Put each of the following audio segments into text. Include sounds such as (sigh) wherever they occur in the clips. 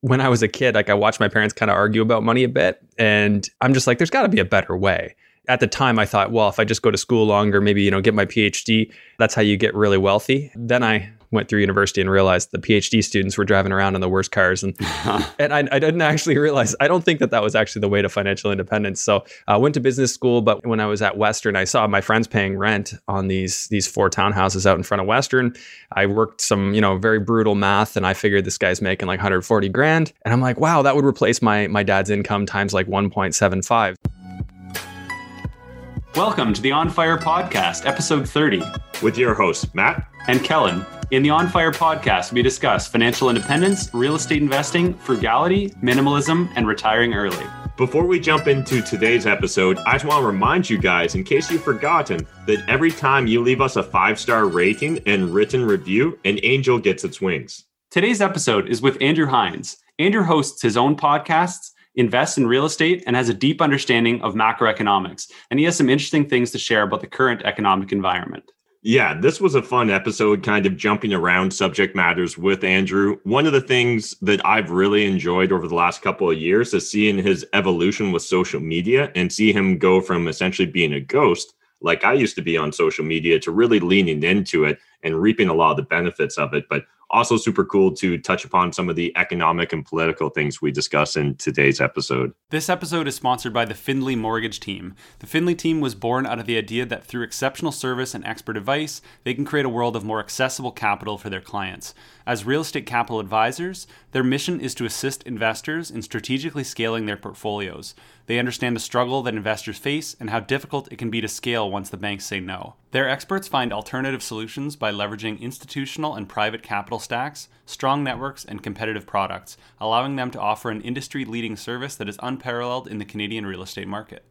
when I was a kid, like I watched my parents kind of argue about money a bit. And I'm just like, there's got to be a better way. At the time, I thought, well, if I just go to school longer, maybe, you know, get my PhD, that's how you get really wealthy. Then I went through university and realized the PhD students were driving around in the worst cars. And, (laughs) and I, I, didn't actually realize, I don't think that that was actually the way to financial independence. So I went to business school, but when I was at Western, I saw my friends paying rent on these, these four townhouses out in front of Western. I worked some, you know, very brutal math and I figured this guy's making like 140 grand. And I'm like, wow, that would replace my, my dad's income times like 1.75. Welcome to the On Fire Podcast, episode 30. With your hosts, Matt and Kellen. In the On Fire podcast, we discuss financial independence, real estate investing, frugality, minimalism, and retiring early. Before we jump into today's episode, I just want to remind you guys, in case you've forgotten, that every time you leave us a five star rating and written review, an angel gets its wings. Today's episode is with Andrew Hines. Andrew hosts his own podcasts, invests in real estate, and has a deep understanding of macroeconomics. And he has some interesting things to share about the current economic environment. Yeah, this was a fun episode, kind of jumping around subject matters with Andrew. One of the things that I've really enjoyed over the last couple of years is seeing his evolution with social media and see him go from essentially being a ghost, like I used to be on social media, to really leaning into it and reaping a lot of the benefits of it. But also super cool to touch upon some of the economic and political things we discuss in today's episode. This episode is sponsored by the Findlay Mortgage Team. The Findlay team was born out of the idea that through exceptional service and expert advice, they can create a world of more accessible capital for their clients. As real estate capital advisors, their mission is to assist investors in strategically scaling their portfolios. They understand the struggle that investors face and how difficult it can be to scale once the banks say no. Their experts find alternative solutions by leveraging institutional and private capital stacks, strong networks, and competitive products, allowing them to offer an industry leading service that is unparalleled in the Canadian real estate market.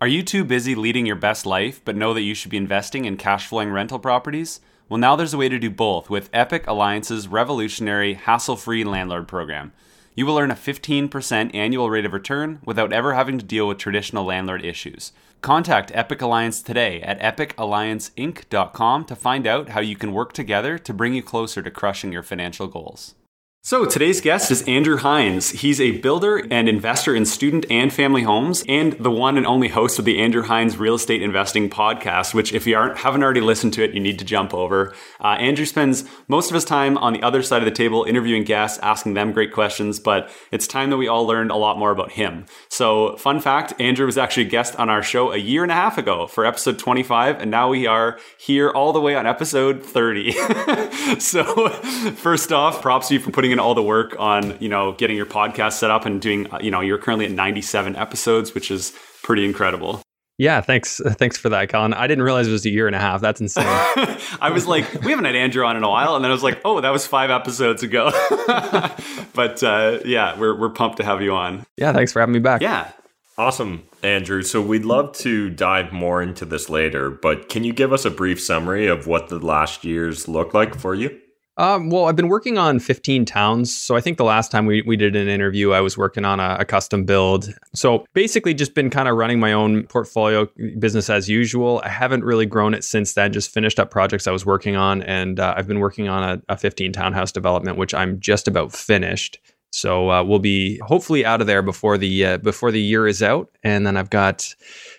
Are you too busy leading your best life but know that you should be investing in cash flowing rental properties? Well, now there's a way to do both with Epic Alliance's revolutionary hassle free landlord program. You will earn a 15% annual rate of return without ever having to deal with traditional landlord issues. Contact Epic Alliance today at epicallianceinc.com to find out how you can work together to bring you closer to crushing your financial goals. So today's guest is Andrew Hines. He's a builder and investor in student and family homes, and the one and only host of the Andrew Hines Real Estate Investing Podcast. Which, if you aren't haven't already listened to it, you need to jump over. Uh, Andrew spends most of his time on the other side of the table, interviewing guests, asking them great questions. But it's time that we all learned a lot more about him. So, fun fact: Andrew was actually a guest on our show a year and a half ago for episode 25, and now we are here all the way on episode 30. (laughs) so, (laughs) first off, props to you for putting in all the work on you know getting your podcast set up and doing you know you're currently at 97 episodes which is pretty incredible yeah, thanks. (laughs) Thanks for that, Colin. I didn't realize it was a year and a half. That's insane. (laughs) I was like, we haven't had Andrew on in a while, and then I was like, oh, that was five episodes ago. (laughs) but uh, yeah, we're we're pumped to have you on. Yeah, thanks for having me back. Yeah, awesome, Andrew. So we'd love to dive more into this later, but can you give us a brief summary of what the last years looked like for you? Um, well, I've been working on 15 towns. So I think the last time we, we did an interview, I was working on a, a custom build. So basically, just been kind of running my own portfolio business as usual. I haven't really grown it since then, just finished up projects I was working on. And uh, I've been working on a, a 15 townhouse development, which I'm just about finished. So uh, we'll be hopefully out of there before the uh, before the year is out, and then I've got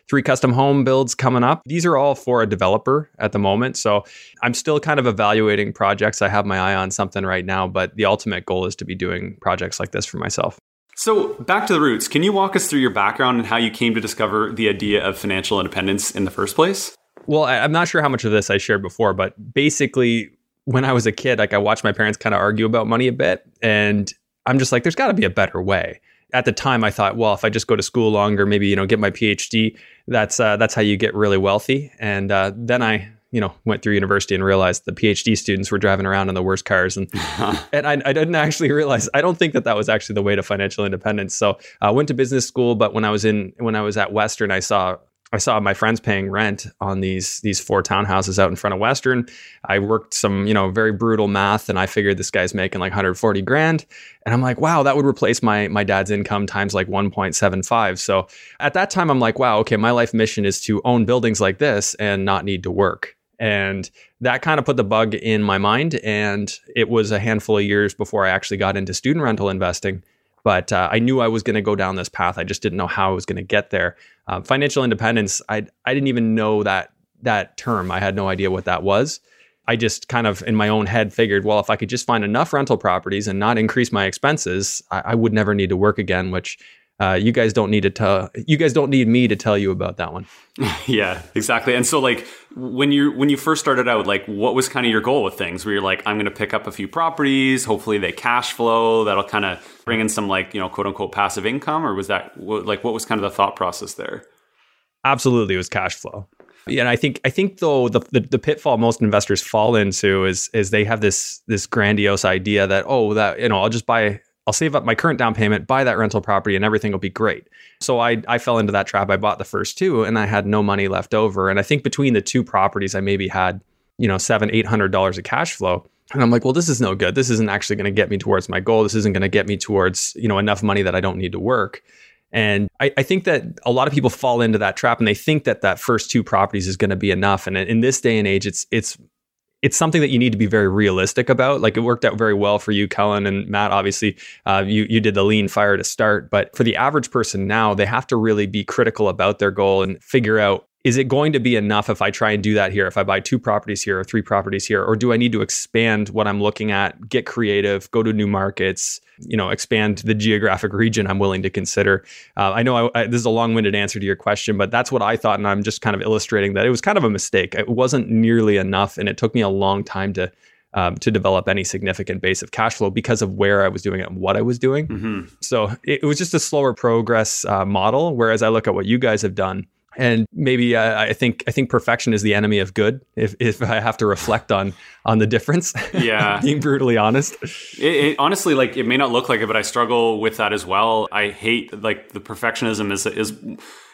three custom home builds coming up. These are all for a developer at the moment, so I'm still kind of evaluating projects. I have my eye on something right now, but the ultimate goal is to be doing projects like this for myself. So, back to the roots. Can you walk us through your background and how you came to discover the idea of financial independence in the first place? Well, I'm not sure how much of this I shared before, but basically, when I was a kid, like I watched my parents kind of argue about money a bit, and I'm just like, there's got to be a better way. At the time, I thought, well, if I just go to school longer, maybe you know, get my PhD, that's uh, that's how you get really wealthy. And uh, then I, you know, went through university and realized the PhD students were driving around in the worst cars, and (laughs) and I, I, didn't actually realize. I don't think that that was actually the way to financial independence. So I uh, went to business school, but when I was in when I was at Western, I saw I saw my friends paying rent on these these four townhouses out in front of Western. I worked some, you know, very brutal math and I figured this guy's making like 140 grand. And I'm like, wow, that would replace my my dad's income times like 1.75. So at that time I'm like, wow, okay, my life mission is to own buildings like this and not need to work. And that kind of put the bug in my mind. And it was a handful of years before I actually got into student rental investing. But uh, I knew I was going to go down this path. I just didn't know how I was going to get there. Uh, financial independence, I, I didn't even know that that term. I had no idea what that was. I just kind of in my own head figured, well, if I could just find enough rental properties and not increase my expenses, I, I would never need to work again, which uh, you guys don't need to tell you guys don't need me to tell you about that one. (laughs) Yeah exactly. And so like when you when you first started out like what was kind of your goal with things? Where you're like i'm going to pick up a few properties hopefully they cash flow that'll kind of bring in some like you know quote unquote passive income or was that like what was kind of the thought process there? Absolutely it was cash flow. Yeah, and I think I think though the, the, the pitfall most investors fall into is is they have this this grandiose idea that oh that you know I'll just buy I'll save up my current down payment, buy that rental property, and everything will be great. So I, I fell into that trap. I bought the first two and I had no money left over. And I think between the two properties, I maybe had, you know, seven, eight hundred dollars of cash flow. And I'm like, well, this is no good. This isn't actually going to get me towards my goal. This isn't going to get me towards, you know, enough money that I don't need to work. And I, I, think that a lot of people fall into that trap and they think that that first two properties is going to be enough. And in this day and age, it's it's it's something that you need to be very realistic about. Like it worked out very well for you, Kellen and Matt. Obviously, uh, you you did the lean fire to start, but for the average person now, they have to really be critical about their goal and figure out is it going to be enough if I try and do that here? If I buy two properties here or three properties here, or do I need to expand what I'm looking at, get creative, go to new markets, you know, expand the geographic region I'm willing to consider? Uh, I know I, I, this is a long-winded answer to your question, but that's what I thought, and I'm just kind of illustrating that it was kind of a mistake. It wasn't nearly enough, and it took me a long time to um, to develop any significant base of cash flow because of where I was doing it and what I was doing. Mm-hmm. So it, it, was just a slower progress uh, model. Whereas I look at what you guys have done, and maybe uh, I think I think perfection is the enemy of good. If if I have to reflect on on the difference, yeah, (laughs) being brutally honest. It, it, honestly, like it may not look like it, but I struggle with that as well. I hate like the perfectionism is is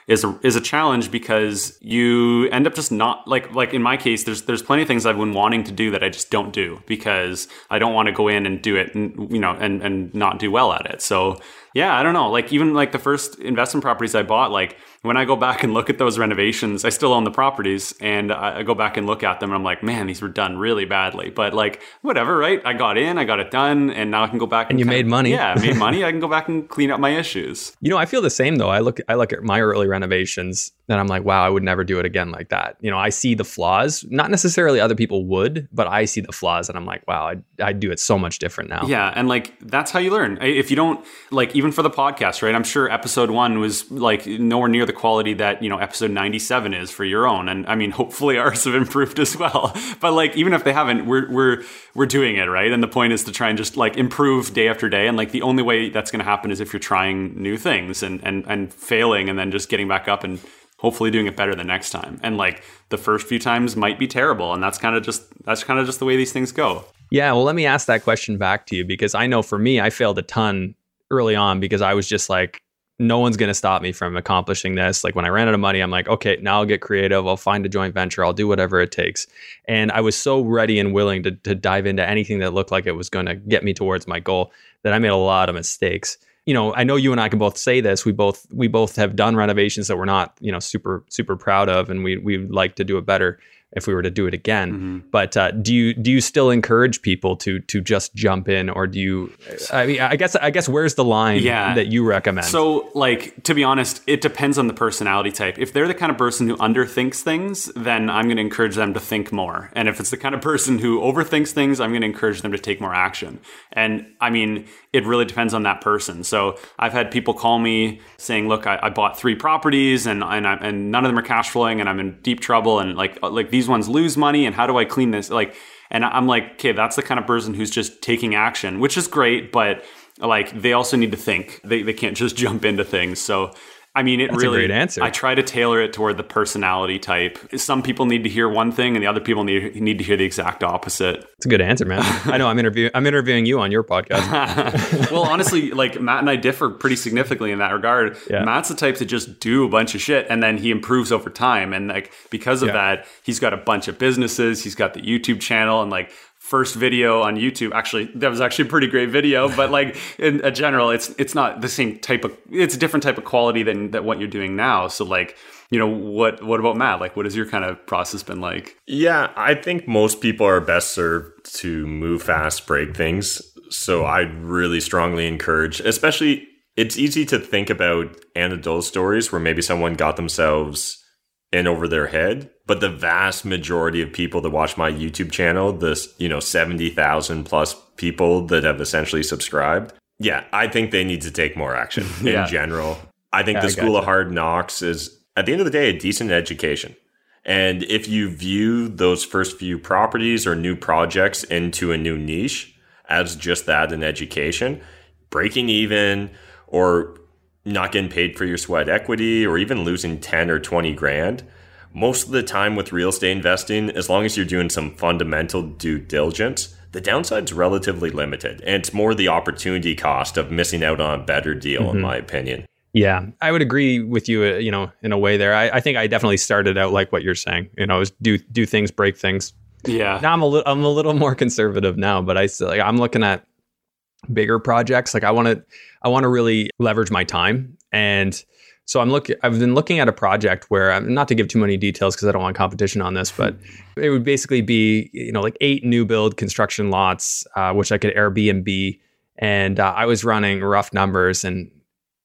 is a, is a challenge because you end up just not like like in my case there's there's plenty of things I've been wanting to do that I just don't do because I don't want to go in and do it and you know and and not do well at it. So yeah, I don't know. Like even like the first investment properties I bought like when I go back and look at those renovations, I still own the properties and I go back and look at them and I'm like, man, these were done really badly. But like, whatever, right? I got in, I got it done, and now I can go back and, and you made of, money. Yeah, I made (laughs) money. I can go back and clean up my issues. You know, I feel the same though. I look I look at my early renovations and I'm like, wow, I would never do it again like that. You know, I see the flaws. Not necessarily other people would, but I see the flaws and I'm like, wow, I'd, I'd do it so much different now. Yeah. And like, that's how you learn. If you don't, like, even for the podcast, right? I'm sure episode one was like nowhere near the quality that, you know, episode 97 is for your own. And I mean, hopefully ours have improved as well. (laughs) But like, even if they haven't, we're, we're, we're doing it, right? And the point is to try and just like improve day after day. And like, the only way that's going to happen is if you're trying new things and, and, and failing and then just getting back up and, hopefully doing it better the next time. And like the first few times might be terrible. And that's kind of just that's kind of just the way these things go. Yeah. Well, let me ask that question back to you because I know for me, I failed a ton early on because I was just like, no one's going to stop me from accomplishing this. Like when I ran out of money, I'm like, okay, now I'll get creative. I'll find a joint venture. I'll do whatever it takes. And I was so ready and willing to, to dive into anything that looked like it was going to get me towards my goal that I made a lot of mistakes you know, I know you and I can both say this. We both we both have done renovations that we're not, you know, super super proud of, and we we like to do it better if we were to do it again. Mm-hmm. But uh, do you do you still encourage people to to just jump in, or do you? I mean, I guess I guess where's the line yeah. that you recommend? So, like to be honest, it depends on the personality type. If they're the kind of person who underthinks things, then I'm going to encourage them to think more. And if it's the kind of person who overthinks things, I'm going to encourage them to take more action. And I mean, it really depends on that person. So I've had people call me saying, "Look, I, I bought three properties, and and, I, and none of them are cash flowing, and I'm in deep trouble, and like like these ones lose money, and how do I clean this?" Like, and I'm like, okay, that's the kind of person who's just taking action, which is great, but like they also need to think. They they can't just (laughs) jump into things. So I mean, it That's really. Great answer. I try to tailor it toward the personality type. Some people need to hear one thing, and the other people need need to hear the exact opposite. It's a good answer, man. I know. I'm interviewing. I'm interviewing you on your podcast. (laughs) well, honestly, like Matt and I differ pretty significantly in that regard. Yeah. Matt's the type to just do a bunch of shit, and then he improves over time. And like because of yeah. that, he's got a bunch of businesses. He's got the YouTube channel, and like first video on YouTube. Actually, that was actually a pretty great video, but (laughs) like in a general, it's it's not the same type of it's a different type of quality than that what you're doing now. So like, you know, what what about Matt? Like what has your kind of process been like? Yeah, I think most people are best served to move fast, break things. So I really strongly encourage, especially it's easy to think about anecdotal stories where maybe someone got themselves in over their head. But the vast majority of people that watch my YouTube channel, this, you know, 70,000 plus people that have essentially subscribed, yeah, I think they need to take more action (laughs) Yeah. in general. I think Yeah, the School of Hard Knocks is, at the end of the day, a decent education. And if you view those first few properties or new projects into a new niche as just that an education, breaking even or not getting paid for your sweat equity or even losing 10 or 20 grand, most of the time with real estate investing, as long as you're doing some fundamental due diligence, the downside's relatively limited. And it's more the opportunity cost of missing out on a better deal, in my opinion. Yeah, I would agree with you. Uh, you know, in a way, there. I, I think I definitely started out like what you're saying. You know, is do do things, break things. Yeah. Now I'm a little I'm a little more conservative now, but I still like I'm looking at bigger projects. Like I want to I want to really leverage my time, and so I'm looking. I've been looking at a project where I'm not to give too many details because I don't want competition on this, but (laughs) it would basically be you know like eight new build construction lots, uh, which I could Airbnb, and uh, I was running rough numbers and.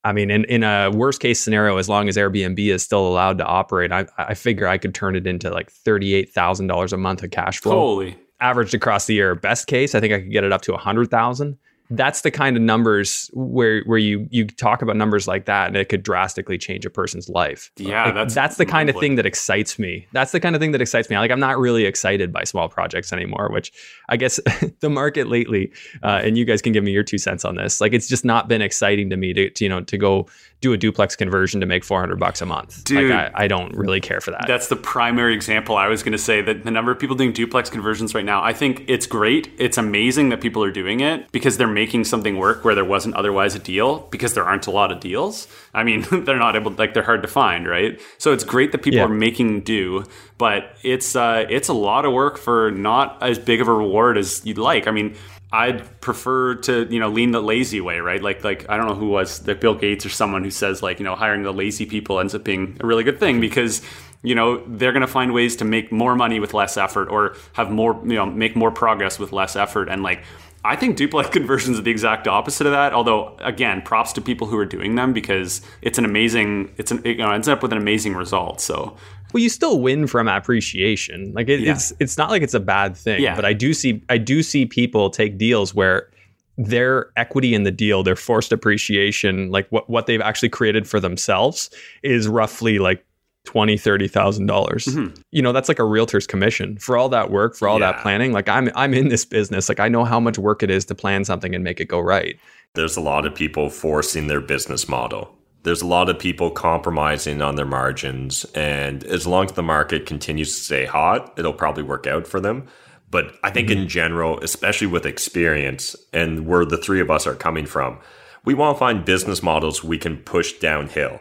I mean, in, in a worst case scenario, as long as Airbnb is still allowed to operate, I, I figure I could turn it into like $38,000 a month of cash flow Holy. averaged across the year. Best case, I think I could get it up to a hundred thousand. That's the kind of numbers where where you you talk about numbers like that, and it could drastically change a person's life. Yeah, Like, that's that's the kind of thing that excites me. That's the kind of thing that excites me. Like I'm not really excited by small projects anymore, which I guess (laughs) the market lately, uh, and you guys can give me your two cents on this. Like it's just not been exciting to me to, to you know to go do a duplex conversion to make 400 bucks a month. Dude. like I, I don't really care for that. That's the primary example I was going to say that the number of people doing duplex conversions right now, I think it's great. It's amazing that people are doing it because they're making something work where there wasn't otherwise a deal because there aren't a lot of deals. I mean, (laughs) they're not able like they're hard to find, right? So it's great that people Yeah. are making do, but it's uh it's a lot of work for not as big of a reward as you'd like. I mean, I'd prefer to, you know, lean the lazy way, right? Like, like I don't know who was, like Bill Gates or someone who says, like, you know, hiring the lazy people ends up being a really good thing because, you know, they're going to find ways to make more money with less effort or have more, you know, make more progress with less effort. And like, I think duplex (laughs) conversions are the exact opposite of that. Although, again, props to people who are doing them because it's an amazing, it's an, it you know, ends up with an amazing result. So, Well, you still win from appreciation. Like it, Yeah. it's it's not like it's a bad thing. Yeah. But I do see I do see people take deals where their equity in the deal, their forced appreciation, like what what they've actually created for themselves, is roughly like twenty thirty thousand dollars. Mm-hmm. You know, that's like a realtor's commission for all that work, for all that planning. Like I'm I'm in this business. Like I know how much work it is to plan something and make it go right. there's a lot of people forcing their business model. There's a lot of people compromising on their margins. And as long as the market continues to stay hot, it'll probably work out for them. But I think in general, especially with experience and where the three of us are coming from, we want to find business models we can push downhill,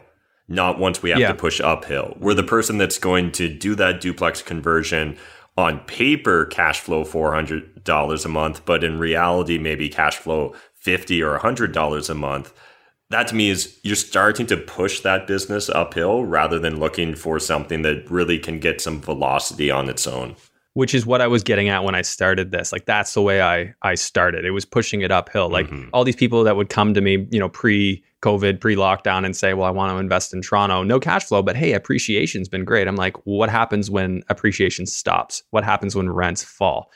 not once we have Yeah. to push uphill. We're the person that's going to do that duplex conversion on paper cash flow $400 a month, but in reality, maybe cash flow 50 or $100 a month. That to me is you're starting to push that business uphill rather than looking for something that really can get some velocity on its own. Which is what I was getting at when I started this. Like that's the way I I started. It was pushing it uphill. Like mm-hmm. all these people that would come to me, you know, pre COVID, pre lockdown, and say, "Well, I want to invest in Toronto, no cash flow, but hey, appreciation's been great." I'm like, what happens when appreciation stops? What happens when rents fall?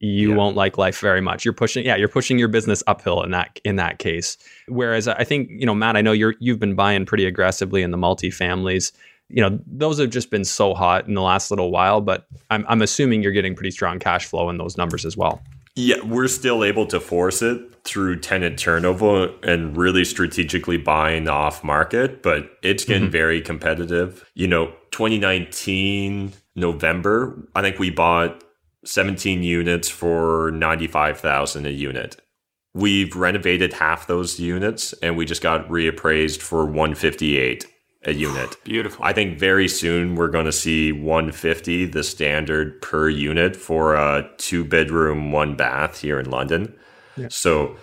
You Yeah. won't like life very much. You're pushing, yeah, you're pushing your business uphill in that in that case. Whereas I think, you know, Matt, I know you're you've been buying pretty aggressively in the multifamilies you know those have just been so hot in the last little while but i'm, I'm assuming you're getting pretty strong cash flow in those numbers as well Yeah, we're still able to force it through tenant turnover and really strategically buying off market, but it's getting mm-hmm. very competitive. You know, 2019 November, I think we bought 17 units for 95,000 a unit. We've renovated half those units and we just got reappraised for 158. A unit. (sighs) Beautiful. I think very soon we're going to see 150 the standard per unit for a two bedroom, one bath here in London. Yeah. So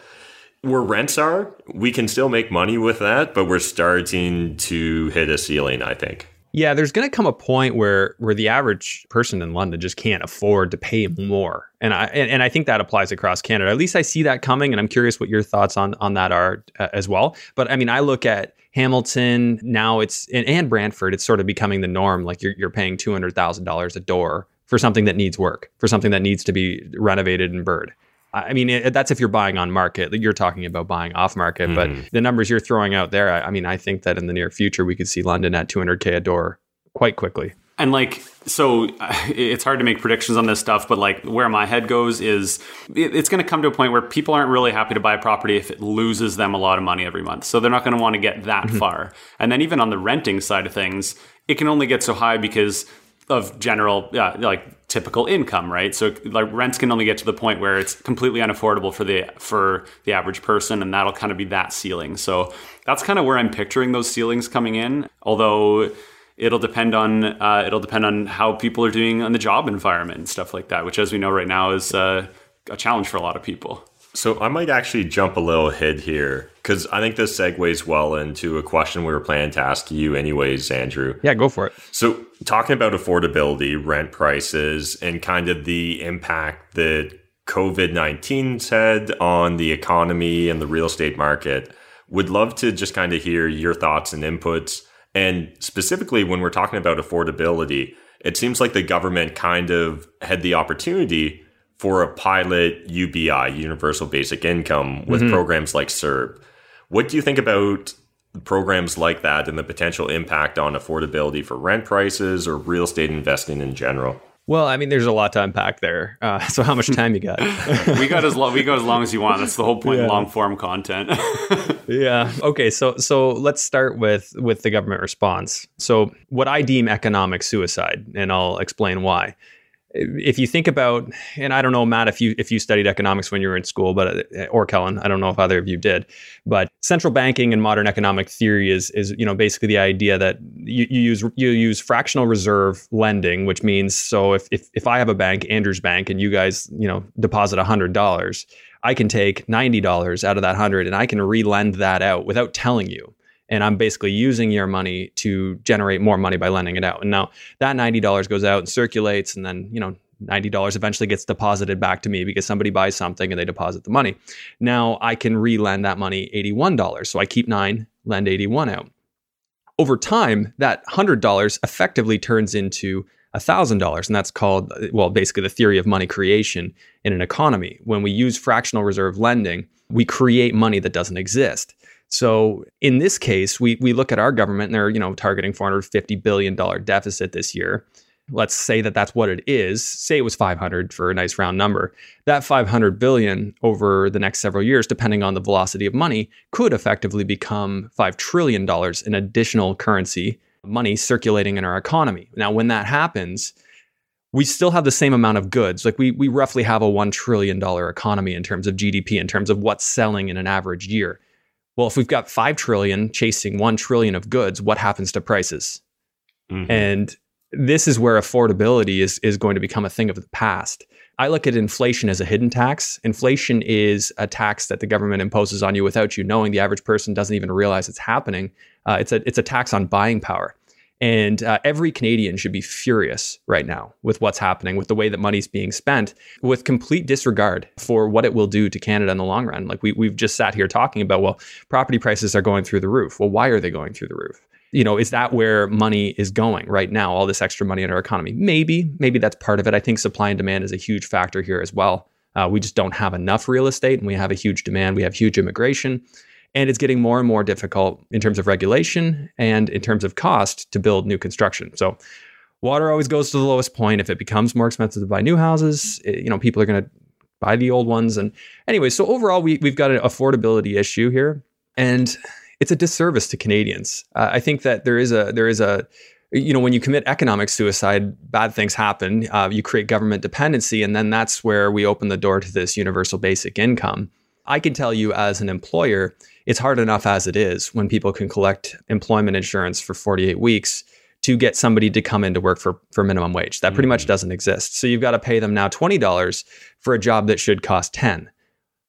where rents are, we can still make money with that, but we're starting to hit a ceiling, I think. Yeah, there's going to come a point where where the average person in London just can't afford to pay more, and I and, and I think that applies across Canada. At least I see that coming, and I'm curious what your thoughts on on that are uh, as well. But I mean, I look at Hamilton now; it's and, and Brantford. It's sort of becoming the norm. Like you're you're paying two hundred thousand dollars a door for something that needs work, for something that needs to be renovated and bird. I mean, it, that's if you're buying on market. You're talking about buying off market, mm. but mm-hmm. the numbers you're throwing out there, I, I, mean, I think that in the near future we could see London at 200k a door quite quickly. And like, so (laughs) it's hard to make predictions on this stuff, but like, where my head goes is it, it's going to come to a point where people aren't really happy to buy a property if it loses them a lot of money every month. So they're not going to want to get that mm-hmm. far. And then even on the renting side of things, it can only get so high because of general yeah, like typical income, right? So like rents can only get to the point where it's completely unaffordable for the for the average person, and that'll kind of be that ceiling. So that's kind of where I'm picturing those ceilings coming in. Although it'll depend on uh, it'll depend on how people are doing on the job environment and stuff like that, which, as we know right now, is uh, a challenge for a lot of people. So I might actually jump a little ahead here because I think this segues well into a question we were planning to ask you, anyways, Andrew. Yeah, go for it. So talking about affordability, rent prices, and kind of the impact that COVID 19's had on the economy and the real estate market, would love to just kind of hear your thoughts and inputs. And specifically, when we're talking about affordability, it seems like the government kind of had the opportunity for a pilot UBI, Universal Basic Income, with mm-hmm. programs like CERB. What do you think about programs like that and the potential impact on affordability for rent prices or real estate investing in general? Well, I mean, there's a lot to unpack there. Uh, (laughs) so, how much time you got? (laughs) we got as long we go as long as you want. That's the whole point. Yeah. Long form content. (laughs) yeah. Okay. So, so let's start with with the government response. So, what I deem economic suicide, and I'll explain why if you think about and i don't know matt if you if you studied economics when you were in school but uh, or kellen i don't know if either of you did but central banking and modern economic theory is is you know basically the idea that you, you use you use fractional reserve lending which means so if if, if i have a bank andrew's bank and you guys you know deposit $100 i can take $90 out of that 100 and i can re-lend that out without telling you and I'm basically using your money to generate more money by lending it out. And now that $90 goes out and circulates, and then, you know, $90 eventually gets deposited back to me because somebody buys something and they deposit the money. Now I can re-lend that money $81. So I keep nine, lend 81 out. Over time, that $100 effectively turns into $1,000. And that's called, well, basically the theory of money creation in an economy. When we use fractional reserve lending, we create money that doesn't exist. So in this case, we we look at our government and they're you know targeting 450 billion dollar deficit this year. Let's say that that's what it is. Say it was 500 for a nice round number. That 500 billion over the next several years, depending on the velocity of money, could effectively become five trillion dollars in additional currency money circulating in our economy. Now, when that happens, we still have the same amount of goods. Like we we roughly have a one trillion dollar economy in terms of GDP, in terms of what's selling in an average year. Well, if we've got 5 trillion chasing 1 trillion of goods, what happens to prices? Mm-hmm. And this is where affordability is is going to become a thing of the past. I look at inflation as a hidden tax. Inflation is a tax that the government imposes on you without you knowing. The average person doesn't even realize it's happening. Uh, it's a it's a tax on buying power. And uh, every Canadian should be furious right now with what's happening, with the way that money's being spent, with complete disregard for what it will do to Canada in the long run. Like we, we've just sat here talking about, well, property prices are going through the roof. Well, why are they going through the roof? You know, is that where money is going right now? All this extra money in our economy? Maybe, maybe that's part of it. I think supply and demand is a huge factor here as well. Uh, we just don't have enough real estate and we have a huge demand. We have huge immigration. And it's getting more and more difficult in terms of regulation and in terms of cost to build new construction. So water always goes to the lowest point. If it becomes more expensive to buy new houses, it, you know, people are going to buy the old ones. And anyway, so overall, we, we've got an affordability issue here. And it's a disservice to Canadians. Uh, I think that there is a there is a you know when you commit economic suicide, bad things happen. Uh, you create government dependency, and then that's where we open the door to this universal basic income I can tell you as an employer, it's hard enough as it is when people can collect employment insurance for 48 weeks to get somebody to come into work for, for minimum wage. That pretty much mm. doesn't exist. So you've got to pay them now $20 for a job that should cost 10.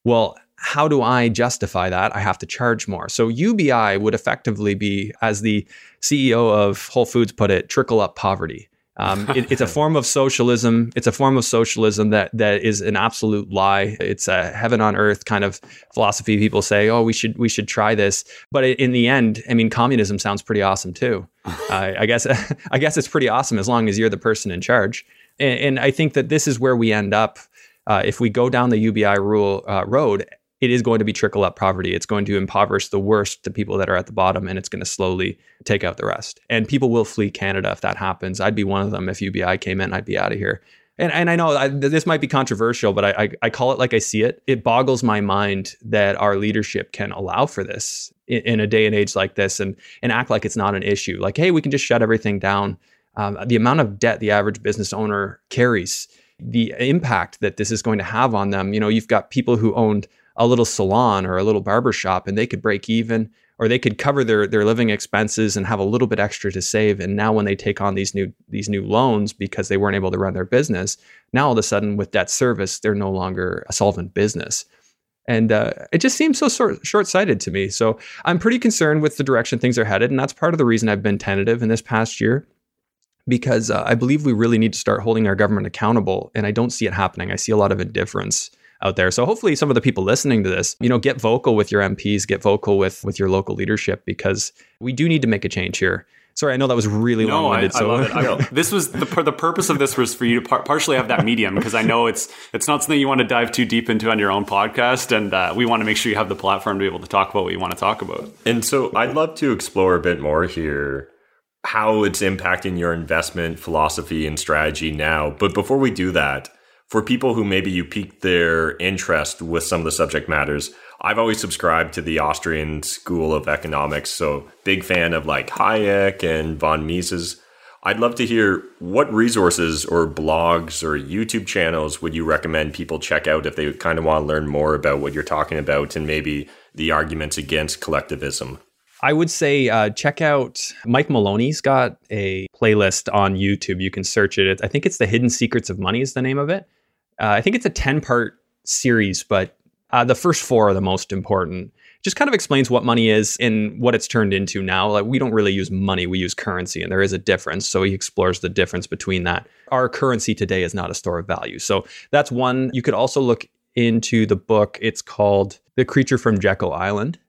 Well, how do I justify that? I have to charge more. So UBI would effectively be, as the CEO of Whole Foods put it, trickle up poverty. Um, (laughs) it, it's a form of socialism. It's a form of socialism that that is an absolute lie. It's a heaven on earth kind of philosophy. People say, "Oh, we should we should try this," but in the end, I mean, communism sounds pretty awesome too. (laughs) Uh, I guess (laughs) I guess it's pretty awesome as long as you're the person in charge. And, and I think that this is where we end up uh, if we go down the UBI rule uh, road it is going to be trickle up poverty. It's going to impoverish the worst, the people that are at the bottom, and it's going to slowly take out the rest. And people will flee Canada if that happens. I'd be one of them if UBI came in. I'd be out of here. And, and I know I, this might be controversial, but I, I, I, call it like I see it. It boggles my mind that our leadership can allow for this in, in, a day and age like this and, and act like it's not an issue. Like, hey, we can just shut everything down. Um, the amount of debt the average business owner carries, the impact that this is going to have on them. You know, you've got people who owned a little salon or a little barber shop and they could break even or they could cover their their living expenses and have a little bit extra to save. And now when they take on these new these new loans because they weren't able to run their business now all of a sudden with debt service they're no longer a solvent business. And uh, it just seems so short, short-sighted to me. So i'm pretty concerned with the direction things are headed and that's part of the reason i've been tentative in this past year because uh, i believe we really need to start holding our government accountable and i don't see it happening. I see a lot of indifference out there. So hopefully some of the people listening to this, you know, get vocal with your MPs, get vocal with with your local leadership because we do need to make a change here. Sorry, I know that was really no, long-winded. I, so I love it. I, (laughs) this was the the purpose of this was for you to par- partially have that medium because I know it's it's not something you want to dive too deep into on your own podcast, and uh, we want to make sure you have the platform to be able to talk about what you want to talk about. And so I'd love to explore a bit more here how it's impacting your investment philosophy and strategy now. But before we do that, for people who maybe you piqued their interest with some of the subject matters, I've always subscribed to the Austrian school of economics. So big fan of like Hayek and von Mises. I'd love to hear what resources or blogs or YouTube channels would you recommend people check out if they kind of want to learn more about what you're talking about and maybe the arguments against collectivism? I would say uh, check out Mike Maloney's got a playlist on YouTube. You can search it. I think it's The Hidden Secrets of Money is the name of it. Uh, I think it's a 10 part series, but uh, the first four are the most important. Just kind of explains what money is and what it's turned into now. Like we don't really use money, we use currency, and there is a difference. So he explores the difference between that. Our currency today is not a store of value. So that's one. You could also look into the book. It's called The Creature from Jekyll Island.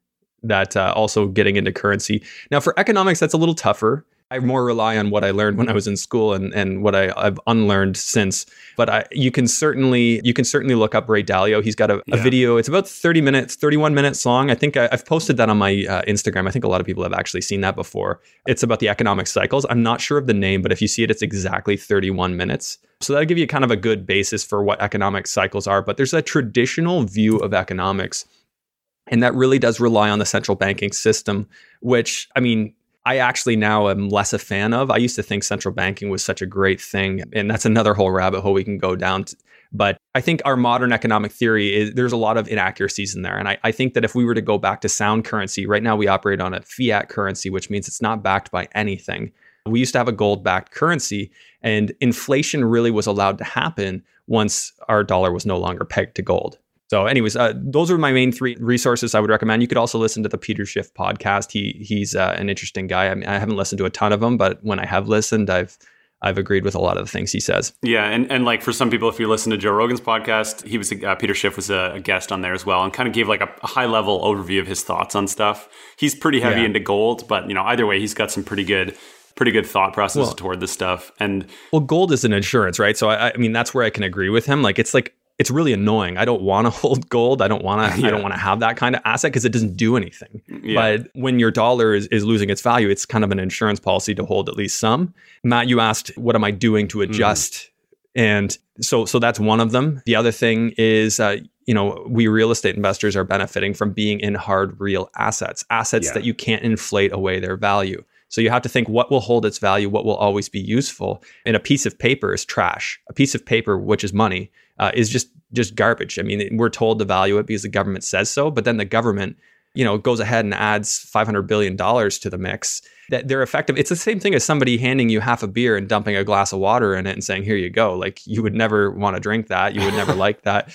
That uh, also getting into currency. Now, for economics, that's a little tougher I more rely on what I learned when I was in school and, and what I, have unlearned since. But I, you can certainly you can certainly look up Ray Dalio. He's got a, a video. It's about thirty minutes, thirty one minutes long. I think I, have posted that on my uh, Instagram. I think a lot of people have actually seen that before. It's about the economic cycles. I'm not sure of the name, but if you see it, it's exactly thirty one minutes. So that'll give you kind of a good basis for what economic cycles are. But there's a traditional view of economics. And that really does rely on the central banking system, which, I mean, I actually now am less a fan of. I used to think central banking was such a great thing, and that's another whole rabbit hole we can go down. To. But I think our modern economic theory is there's a lot of inaccuracies in there. And I, I think that if we were to go back to sound currency, right now we operate on a fiat currency, which means it's not backed by anything. We used to have a gold backed currency, and inflation really was allowed to happen once our dollar was no longer pegged to gold. So, anyways, uh, those are my main three resources I would recommend. You could also listen to the Peter Schiff podcast. He he's uh, an interesting guy. I mean, I haven't listened to a ton of them, but when I have listened, I've I've agreed with a lot of the things he says. Yeah, and, and like for some people, if you listen to Joe Rogan's podcast, he was uh, Peter Schiff was a, a, guest on there as well, and kind of gave like a, a, high level overview of his thoughts on stuff. He's pretty heavy yeah. into gold, but you know either way, he's got some pretty good pretty good thought process well, toward this stuff. And well, gold is an insurance, right? So I, I mean, that's where I can agree with him. Like it's like it's really annoying. I don't want to (laughs) hold gold. I don't want to. Yeah. I don't want to have that kind of asset because it doesn't do anything. Yeah. But when your dollar is, is losing its value, it's kind of an insurance policy to hold at least some. Matt, you asked, what am I doing to mm-hmm. adjust? Mm. And so, so that's one of them. The other thing is, uh, you know, we real estate investors are benefiting from being in hard real assets, assets yeah. that you can't inflate away their value. So you have to think what will hold its value, what will always be useful. And a piece of paper is trash. A piece of paper, which is money, uh, is just just garbage. I mean, we're told to value it because the government says so, but then the government, you know, goes ahead and adds 500 billion dollars to the mix. That they're effective. It's the same thing as somebody handing you half a beer and dumping a glass of water in it and saying, "Here you go." Like you would never want to drink that. You would never (laughs) like that.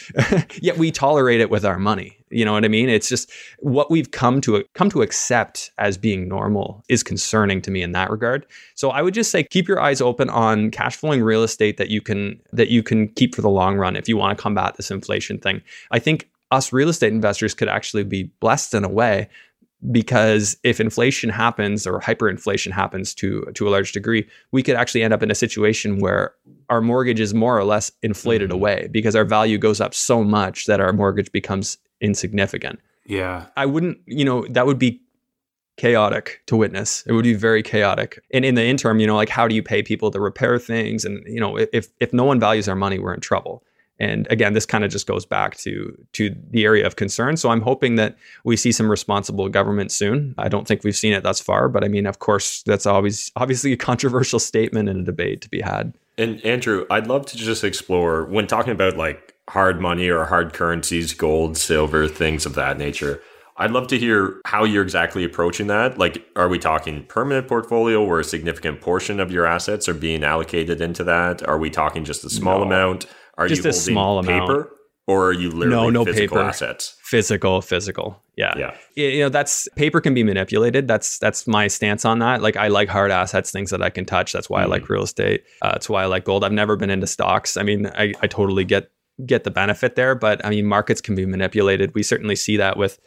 (laughs) Yet we tolerate it with our money. You know what I mean? It's just what we've come to come to accept as being normal is concerning to me in that regard. So I would just say keep your eyes open on cash flowing real estate that you can that you can keep for the long run if you want to combat this inflation thing. I think us real estate investors could actually be blessed in a way because if inflation happens or hyperinflation happens to to a large degree, we could actually end up in a situation where our mortgage is more or less inflated mm-hmm. away because our value goes up so much that our mortgage becomes insignificant. Yeah. I wouldn't, you know, that would be chaotic to witness. It would be very chaotic. And in the interim, you know, like how do you pay people to repair things and you know, if if no one values our money, we're in trouble. And again, this kind of just goes back to to the area of concern. So I'm hoping that we see some responsible government soon. I don't think we've seen it thus far, but I mean, of course, that's always obviously a controversial (laughs) statement and a debate to be had. And Andrew, I'd love to just explore when talking about like hard money or hard currencies, gold, silver, things of that nature. I'd love to hear how you're exactly approaching that. Like, are we talking permanent portfolio where a significant portion of your assets are being allocated into that? Are we talking just a small no. amount? Are just you a small paper? Amount. Or are you literally no, no physical paper. assets? Physical, physical. Yeah. Yeah. You know, that's paper can be manipulated. That's that's my stance on that. Like I like hard assets, things that I can touch. That's why mm-hmm. I like real estate. Uh, that's why I like gold. I've never been into stocks. I mean, I, I totally get get the benefit there, but I mean, markets can be manipulated. We certainly see that with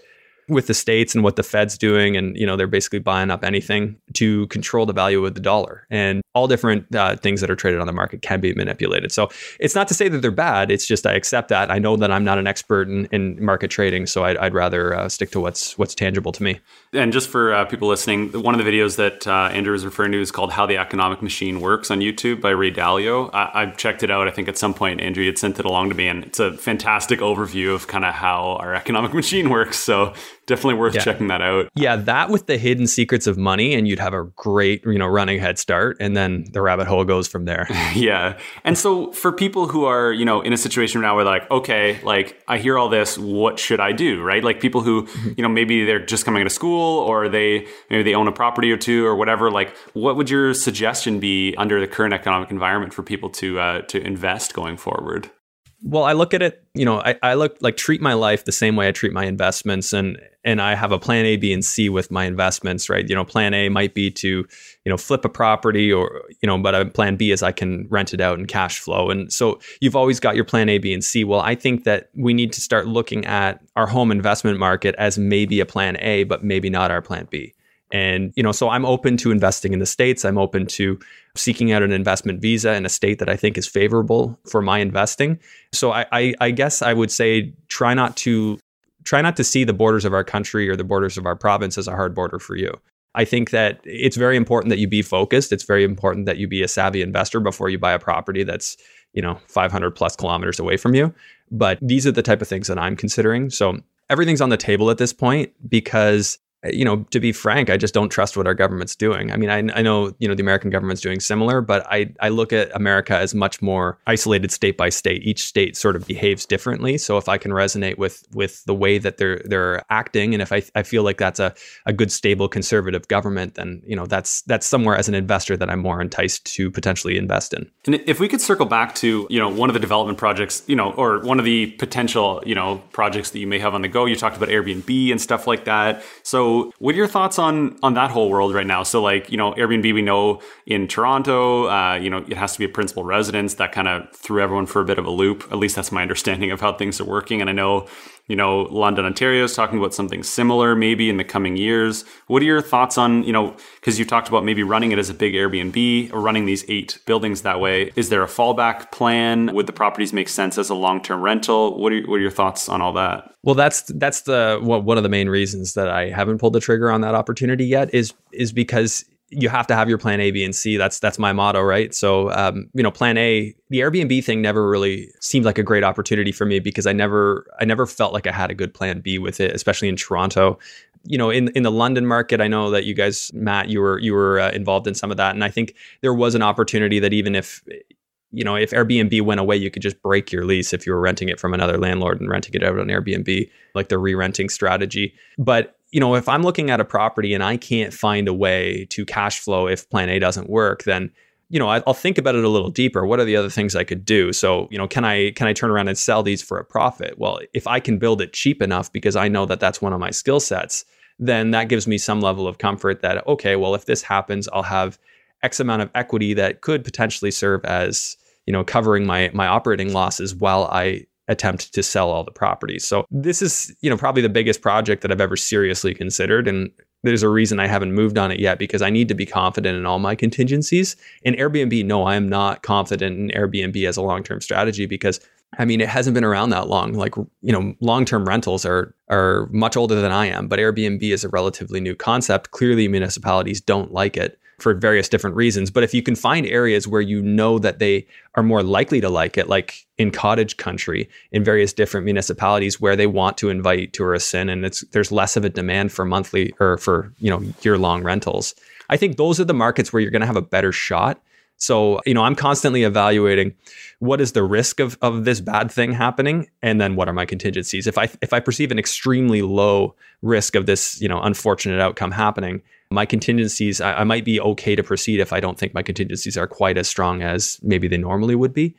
with the states and what the Fed's doing, and you know they're basically buying up anything to control the value of the dollar, and all different uh, things that are traded on the market can be manipulated. So it's not to say that they're bad. It's just I accept that. I know that I'm not an expert in, in market trading, so I'd, I'd rather uh, stick to what's what's tangible to me. And just for uh, people listening, one of the videos that uh, Andrew is referring to is called "How the Economic Machine Works" on YouTube by Ray Dalio. I, have checked it out. I think at some point Andrew had sent it along to me, and it's a fantastic overview of kind of how our economic (laughs) machine works. So definitely worth yeah. checking that out. Yeah, that with the hidden secrets of money, and you'd have a great, you know, running head start, and then the rabbit hole goes from there. (laughs) yeah, and so for people who are, you know, in a situation now where they're like, okay, like I hear all this, what should I do? Right? Like people who, mm-hmm. you know, maybe they're just coming to school, or they maybe they own a property or two, or whatever. Like, what would your suggestion be under the current economic environment for people to uh, to invest going forward? Well, I look at it, you know, I, I look like treat my life the same way I treat my investments and and I have a plan A, B, and C with my investments, right? You know, plan A might be to, you know, flip a property or, you know, but a plan B is I can rent it out and cash flow. And so you've always got your plan A, B, and C. Well, I think that we need to start looking at our home investment market as maybe a plan A, but maybe not our plan B. And, you know, so I'm open to investing in the States. I'm open to seeking out an investment visa in a state that I think is favorable for my investing. So I, I, I guess I would say try not to try not to see the borders of our country or the borders of our province as a hard border for you. I think that it's very important that you be focused. It's very important that you be a savvy investor before you buy a property that's, you know, 500 plus kilometers away from you. But these are the type of things that I'm considering. So everything's on the table at this point because you know, to be frank, I just don't trust what our government's doing. I mean, I, I, know, you know, the American government's doing similar, but I, I look at America as much more isolated state by state. Each state sort of behaves differently. So if I can resonate with with the way that they're they're acting, and if I, I feel like that's a, a good, stable, conservative government, then you know that's that's somewhere as an investor that I'm more enticed to potentially invest in. And if we could circle back to you know one of the development projects, you know, or one of the potential you know projects that you may have on the go, you talked about Airbnb and stuff like that. So what are your thoughts on on that whole world right now? So, like, you know, Airbnb, we know in Toronto, uh, you know, it has to be a principal residence. That kind of threw everyone for a bit of a loop. At least that's my understanding of how things are working. And I know you know, London, Ontario is talking about something similar maybe in the coming years. What are your thoughts on, you know, because you talked about maybe running it as a big Airbnb or running these eight buildings that way. Is there a fallback plan? Would the properties make sense as a long term rental? What are, what are your thoughts on all that? Well, that's that's the well, one of the main reasons that I haven't pulled the trigger on that opportunity yet is is because you have to have your plan A, B, and C. That's that's my motto, right? So, um, you know, plan A, the Airbnb thing never really seemed like a great opportunity for me because I never I never felt like I had a good plan B with it, especially in Toronto. You know, in in the London market, I know that you guys, Matt, you were you were uh, involved in some of that, and I think there was an opportunity that even if you know, if Airbnb went away, you could just break your lease if you were renting it from another landlord and renting it out on Airbnb, like the re-renting strategy. But you know, if I'm looking at a property and I can't find a way to cash flow if plan A doesn't work, then you know, I'll think about it a little deeper. What are the other things I could do? So, you know, can I can I turn around and sell these for a profit? Well, if I can build it cheap enough because I know that that's one of my skill sets, then that gives me some level of comfort that okay, well, if this happens, I'll have X amount of equity that could potentially serve as you know covering my my operating losses while I attempt to sell all the properties. So this is, you know, probably the biggest project that I've ever seriously considered and there's a reason I haven't moved on it yet because I need to be confident in all my contingencies. In Airbnb, no, I am not confident in Airbnb as a long-term strategy because I mean, it hasn't been around that long. Like, you know, long-term rentals are are much older than I am, but Airbnb is a relatively new concept. Clearly, municipalities don't like it for various different reasons. But if you can find areas where you know that they are more likely to like it, like in cottage country, in various different municipalities where they want to invite tourists in, and it's there's less of a demand for monthly or for you know year long rentals. I think those are the markets where you're going to have a better shot. So, you know, I'm constantly evaluating what is the risk of, of this bad thing happening and then what are my contingencies. If I if I perceive an extremely low risk of this, you know, unfortunate outcome happening, my contingencies, I, I, might be okay to proceed if I don't think my contingencies are quite as strong as maybe they normally would be.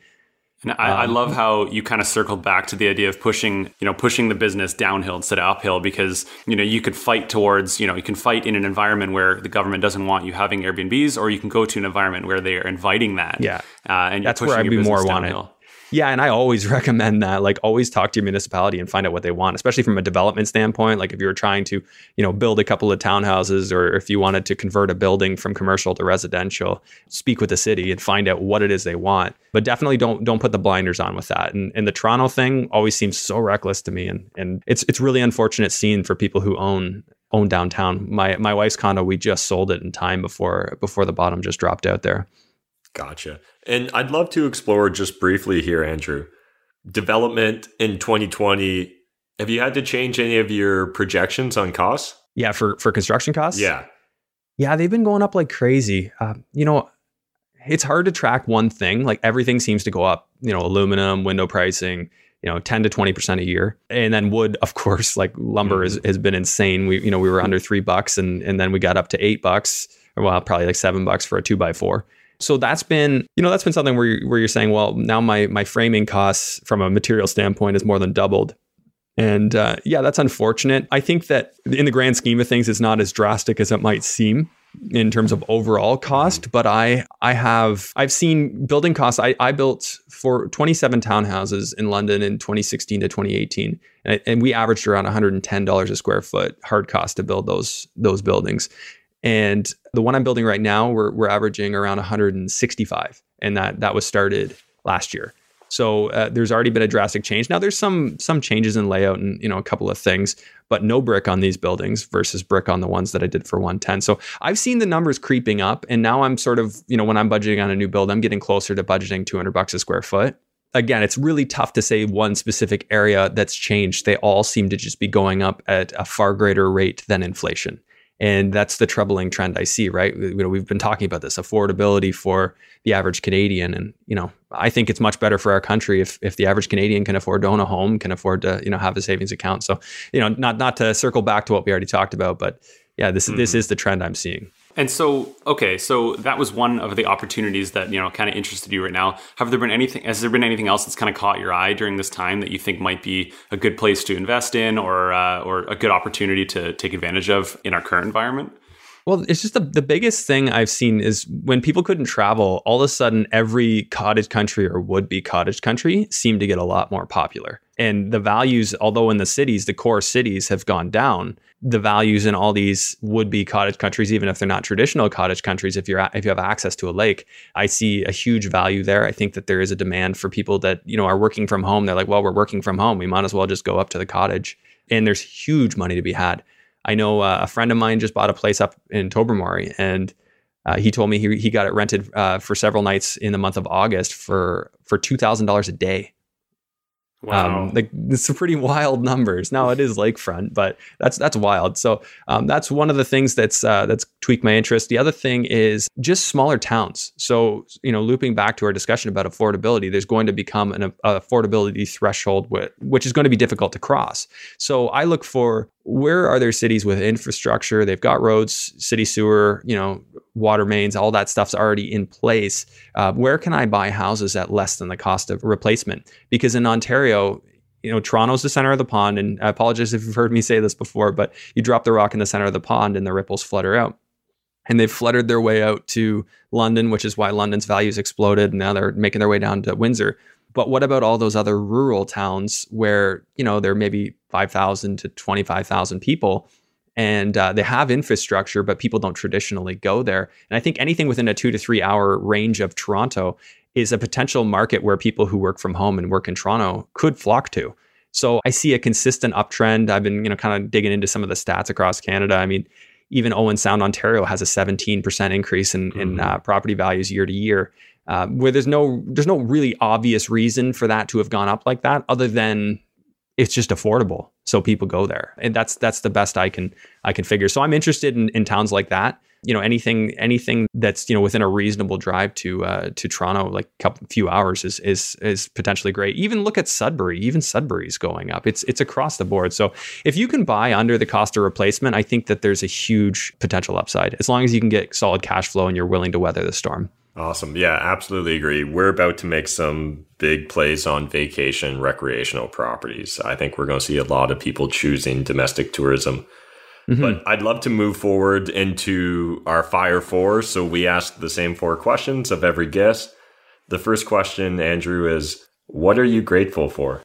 And I, um, I love how you kind of circled back to the idea of pushing, you know, pushing the business downhill instead of uphill because, you know, you could fight towards, you know, you can fight in an environment where the government doesn't want you having Airbnbs, or you can go to an environment where they are inviting that. Yeah. Uh, and that's where I'd be more wanted. Yeah, and I always (laughs) recommend that. Like, always talk to your municipality and find out what they want, especially from a development standpoint. Like, if you were trying to, you know, build a couple of townhouses, or if you wanted to convert a building from commercial to residential, speak with the city and find out what it is they want. But definitely don't don't put the blinders on with that. And and the Toronto thing always seems so reckless to me, and and it's it's really unfortunate scene for people who own own downtown. My my wife's condo, we just sold it in time before before the bottom just dropped out there. Gotcha. And I'd love to explore just briefly here, Andrew. Development in 2020. Have you had to change any of your projections on costs? Yeah, for for construction costs. Yeah, yeah, they've been going up like crazy. Uh, you know, it's hard to track one thing. Like everything seems to go up. You know, aluminum, window pricing. You know, ten to twenty percent a year, and then wood, (laughs) of course. Like lumber mm-hmm. has, has been insane. We you know we were under three bucks, and and then we got up to eight bucks, or well, probably like seven bucks for a two by four. So that's been, you know, that's been something where you're, where you're saying, well, now my my framing costs from a material standpoint is more than doubled. And uh, yeah, that's unfortunate. I think that in the grand scheme of things, it's not as drastic as it might seem in terms of overall cost. But I I have I've seen building costs. I, I built for 27 townhouses in London in 2016 to 2018, and, and we averaged around 110 dollars a square foot hard cost to build those those buildings. And the one I'm building right now, we're, we're averaging around 165, and that that was started last year. So uh, there's already been a drastic change. Now there's some some changes in layout and you know a couple of things, but no brick on these buildings versus brick on the ones that I did for 110. So I've seen the numbers creeping up, and now I'm sort of you know when I'm budgeting on a new build, I'm getting closer to budgeting 200 bucks a square foot. Again, it's really tough to say one specific area that's changed. They all seem to just be going up at a far greater rate than inflation. And that's the troubling trend I see, right? You know, we've been talking about this affordability for the average Canadian. And, you know, I think it's much better for our country if if the average Canadian can afford to own a home, can afford to, you know, have a savings account. So, you know, not not to circle back to what we already talked about, but yeah, this mm-hmm. this is the trend I'm seeing. And so, okay, so that was one of the opportunities that you know kind of interested you right now. Have there been anything? Has there been anything else that's kind of caught your eye during this time that you think might be a good place to invest in, or uh, or a good opportunity to take advantage of in our current environment? Well, it's just the, the biggest thing I've seen is when people couldn't travel, all of a sudden every cottage country or would be cottage country seemed to get a lot more popular. And the values, although in the cities, the core cities have gone down, the values in all these would be cottage countries, even if they're not traditional cottage countries, if you're if you have access to a lake, I see a huge value there. I think that there is a demand for people that, you know, are working from home. They're like, well, we're working from home. We might as well just go up to the cottage. And there's huge money to be had. I know uh, a friend of mine just bought a place up in Tobermory, and Uh, he told me he, he got it rented uh, for several nights in the month of August for for two thousand dollars a day. Wow. Um, like some pretty (laughs) wild numbers. Now it is lakefront, but that's that's wild. So um, that's one of the things that's uh, that's tweaked my interest. The other thing is just smaller towns. So you know, looping back to our discussion about affordability, there's going to become an affordability threshold with, which is going to be difficult to cross. So I look for where are there cities with infrastructure? They've got roads, city sewer, you know, water mains, all that stuff's already in place. Uh, where can I buy houses at less than the cost of replacement? Because in Ontario, you know, Toronto's the center of the pond, and I apologize if you've heard me say this before, but you drop the rock in the center of the pond and the ripples flutter out. And they've fluttered their way out to London, which is why London's values exploded. And now they're making their way down to Windsor. But what about all those other rural towns where, you know, there may be 5,000 to 25,000 people and uh, they have infrastructure, but people don't traditionally go there. And I think anything within a two to three hour range of Toronto is a potential market where people who work from home and work in Toronto could flock to. So I see a consistent uptrend. I've been, you know, kind of digging into some of the stats across Canada. I mean, even Owen Sound, Ontario has a 17% increase in, mm-hmm. in uh, property values year to year. Uh, where there's no there's no really obvious reason for that to have gone up like that, other than it's just affordable, so people go there, and that's that's the best I can I can figure. So I'm interested in, in towns like that. You know, anything anything that's you know within a reasonable drive to uh, to Toronto, like a couple few hours, is is is potentially great. Even look at Sudbury. Even Sudbury's going up. It's it's across the board. So if you can buy under the cost of replacement, I think that there's a huge potential upside as long as you can get solid cash flow and you're willing to weather the storm. Awesome. Yeah, absolutely agree. We're about to make some big plays on vacation recreational properties. I think we're going to see a lot of people choosing domestic tourism. Mm-hmm. But I'd love to move forward into our Fire Four. So we ask the same four questions of every guest. The first question, Andrew, is what are you grateful for?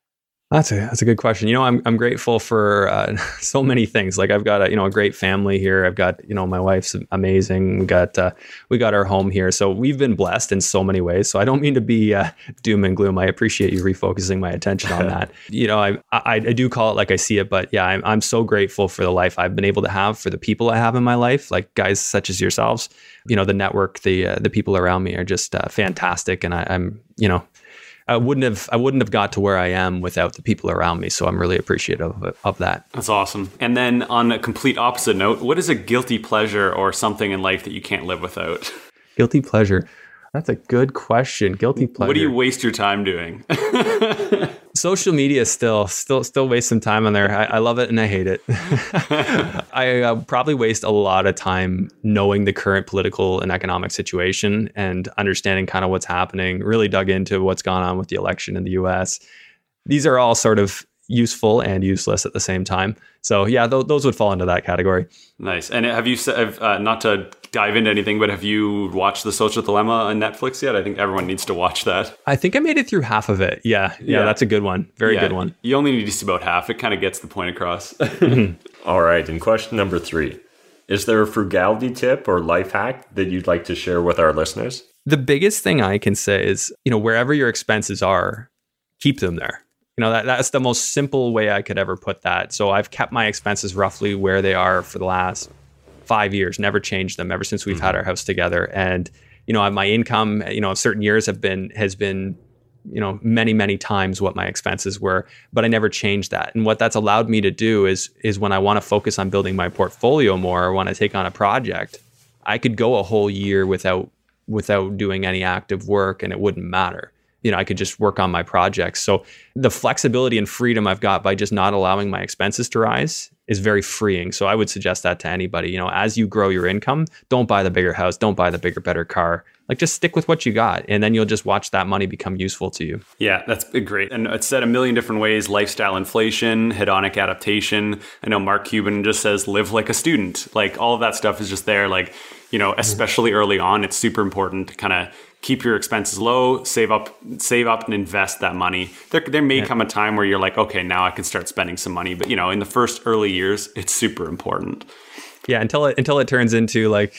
That's a that's a good question. You know, I'm I'm grateful for uh, (laughs) so many things. Like I've got a you know a great family here. I've got you know my wife's amazing. We got uh, we got our home here, so we've been blessed in so many ways. So I don't mean to be uh, doom and gloom. I appreciate you refocusing my attention on (laughs) that. you know, I, I, I do call it like I see it, but yeah, I'm I'm so grateful for the life I've been able to have, for the people I have in my life, like guys such as yourselves. You know, the network, the uh, the people around me are just uh, fantastic, and I, I'm you know I wouldn't have I wouldn't have got to where I am without the people around me. So I'm really appreciative of, of that. That's awesome. And then on a complete opposite note, what is a guilty pleasure or something in life that you can't live without? Guilty pleasure. That's a good question. Guilty pleasure. What do you waste your time doing? (laughs) Social media still, still, still waste some time on there. I, I love it and I hate it. (laughs) I uh, probably waste a lot of time knowing the current political and economic situation and understanding kind of what's happening. Really dug into what's gone on with the election in the U.S. These are all sort of useful and useless at the same time. So yeah, th- those would fall into that category. Nice. And have you uh, not to dive into anything, but have you watched The Social Dilemma on Netflix yet? I think everyone needs to watch that. I think I made it through half of it. Yeah, yeah, yeah. that's a good one. Very yeah, good one. You only need to see about half. It kind of gets the point across. (laughs) All right. And question number three: Is there a frugality tip or life hack that you'd like to share with our listeners? The biggest thing I can say is, you know, wherever your expenses are, keep them there you know that that's the most simple way I could ever put that. So I've kept my expenses roughly where they are for the last five years, never changed them ever since we've mm-hmm. had our house together. And you know, my income, you know, certain years have been has been you know many many times what my expenses were but i never changed that and what that's allowed me to do is is when i want to focus on building my portfolio more or want to take on a project i could go a whole year without without doing any active work and it wouldn't matter you know, I could just work on my projects. So the flexibility and freedom I've got by just not allowing my expenses to rise is very freeing. So I would suggest that to anybody. You know, as you grow your income, don't buy the bigger house, don't buy the bigger, better car. Like just stick with what you got, and then you'll just watch that money become useful to you. Yeah, that's great. And it's said a million different ways: lifestyle inflation, hedonic adaptation. I know Mark Cuban just says live like a student. Like all of that stuff is just there. Like you know, mm-hmm. especially early on, it's super important to kind of keep your expenses low, save up, save up, and invest that money. There, there may yeah. come a time where you're like, okay, now I can start spending some money. But you know, in the first early years, it's super important. Yeah, until it until it turns into like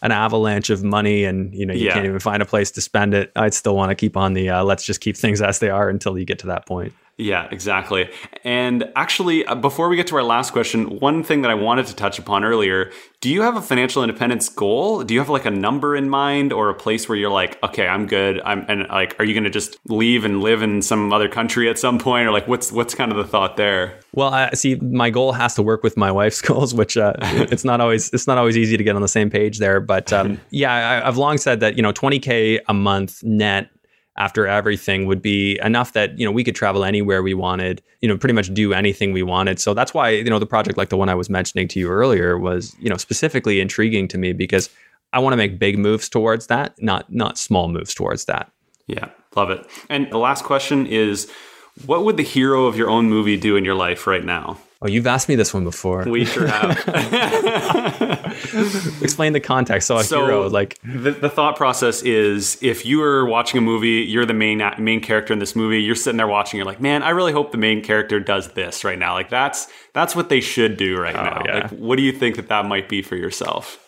an avalanche of money, and you know you yeah. can't even find a place to spend it. I'd still want to keep on the uh, let's just keep things as they are until you get to that point. Yeah, exactly. And actually, uh, before we get to our last question, one thing that I wanted to touch upon earlier do you have a financial independence goal? Do you have like a number in mind or a place where you're like, okay, I'm good. I'm, and like, are you going to just leave and live in some other country at some point? Or like, what's, what's kind of the thought there? Well, I see my goal has to work with my wife's (laughs) goals, which uh, (laughs) it's not always, it's not always easy to get on the same page there. But um, (laughs) yeah, I, I've long said that, you know, 20K a month net after everything would be enough that you know we could travel anywhere we wanted you know pretty much do anything we wanted. So that's why you know the project like the one i was mentioning to you earlier was you know specifically intriguing to me because i want to make big moves towards that not not small moves towards that. Yeah love it. And the last question is what would the hero of your own movie do in your life right now Oh, you've asked me this one before. We sure have. (laughs) Explain the context. So a So- hero, like the, the thought process is if you are watching a movie, you're the main main character in this movie. You're sitting there watching. You're like, man, I really hope the main character does this right now. Like that's that's what they should do right oh, now. yeah. Like, what do you think that that might be for yourself?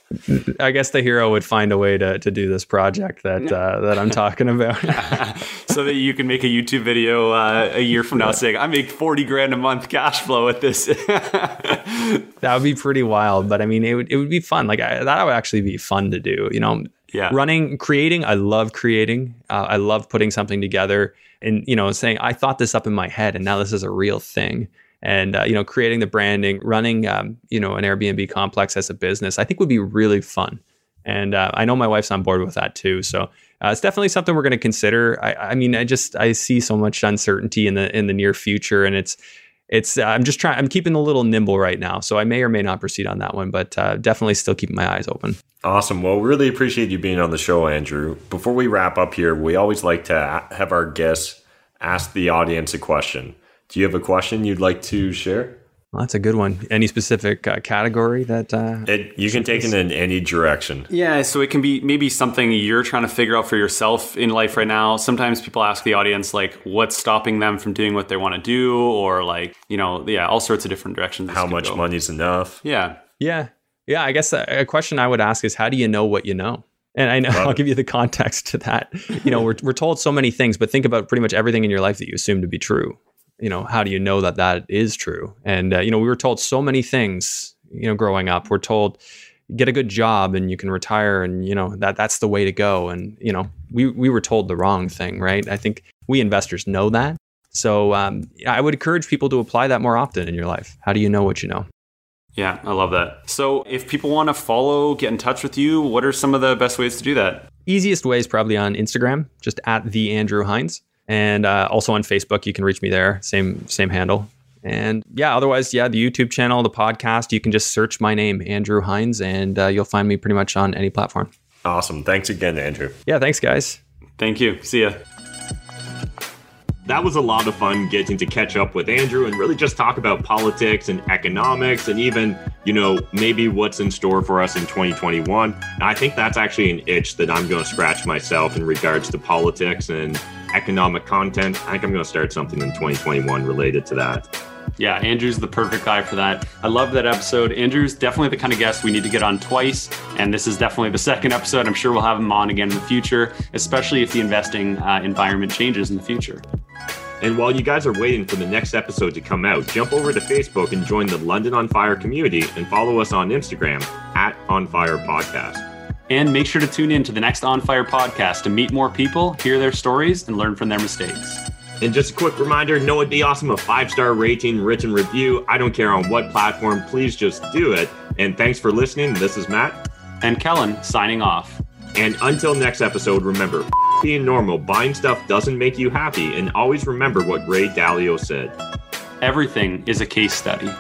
I guess the hero would find a way to, to do this project that uh, that I'm talking about. (laughs) so that you can make a YouTube video uh, a year from now saying, I make 40 grand a month cash flow with this. (laughs) that would be pretty wild, but I mean, it would it would be fun. Like I, that would actually be fun to do. You know, Yeah. running, creating. I love creating. Uh, I love putting something together, and you know, saying I thought this up in my head, and now this is a real thing. And uh, you know, creating the branding, running, um, you know, an Airbnb complex as a business, I think would be really fun. And uh, I know my wife's on board with that too. So uh, it's definitely something we're going to consider. I, I mean, I just I see so much uncertainty in the in the near future, and it's it's uh, I'm just trying. I'm keeping a little nimble right now, so I may or may not proceed on that one, but uh, definitely still keeping my eyes open. Awesome. Well, really appreciate you being on the show, Andrew. Before we wrap up here, we always like to have our guests ask the audience a question. Do you have a question you'd like to share? Well, that's a good one. Any specific uh, category that? Uh, It, you can take it in any direction. Yeah, so it can be maybe something you're trying to figure out for yourself in life right now. Sometimes people ask the audience like what's stopping them from doing what they want to do or like, you know, yeah, all sorts of different directions. How much go. money's enough? Yeah. yeah, yeah. I guess a, a question I would ask is, how do you know what you know? And I know Love I'll it. give you the context to that. You know, we're we're told so many things, but think about pretty much everything in your life that you assume to be true. You know, how do you know that that is true? And uh, you know, we were told so many things. You know, growing up, we're told get a good job and you can retire, and you know that that's the way to go. And you know, we we were told the wrong thing, right? I think we investors know that. So um, I would encourage people to apply that more often in your life. How do you know what you know? Yeah, I love that. So if people want to follow, get in touch with you, what are some of the best ways to do that? Easiest way is probably on Instagram, just at the Andrew Hines, and uh, also on Facebook. You can reach me there, same same handle. And yeah, otherwise, yeah, the YouTube channel, the podcast. You can just search my name, Andrew Hines, and uh, you'll find me pretty much on any platform. Awesome. Thanks again, Andrew. Yeah, thanks, guys. Thank you. See ya. That was a lot of fun getting to catch up with Andrew and really just talk about politics and economics and even, you know, maybe what's in store for us in 2021. And I think that's actually an itch that I'm going to scratch myself in regards to politics and economic content. I think I'm going to start something in 2021 related to that. Yeah, Andrew's the perfect guy for that. I love that episode. Andrew's definitely the kind of guest we need to get on twice, and this is definitely the (laughs) second episode. I'm sure we'll have him on again in the future, especially if the investing uh, environment changes in the future. And while you guys are waiting for the next episode to come out, jump over to Facebook and join the London on Fire community and follow us on Instagram at On Fire Podcast. And make sure to tune in to the next On Fire podcast to meet more people, hear their stories, and learn from their mistakes. And just a quick reminder no, it'd be awesome a five star rating, written review. I don't care on what platform, please just do it. And thanks for listening. This is Matt. And Kellen signing off. And until next episode, remember (laughs) being normal, buying stuff doesn't make you happy. And always remember what Ray Dalio said. Everything is a case study.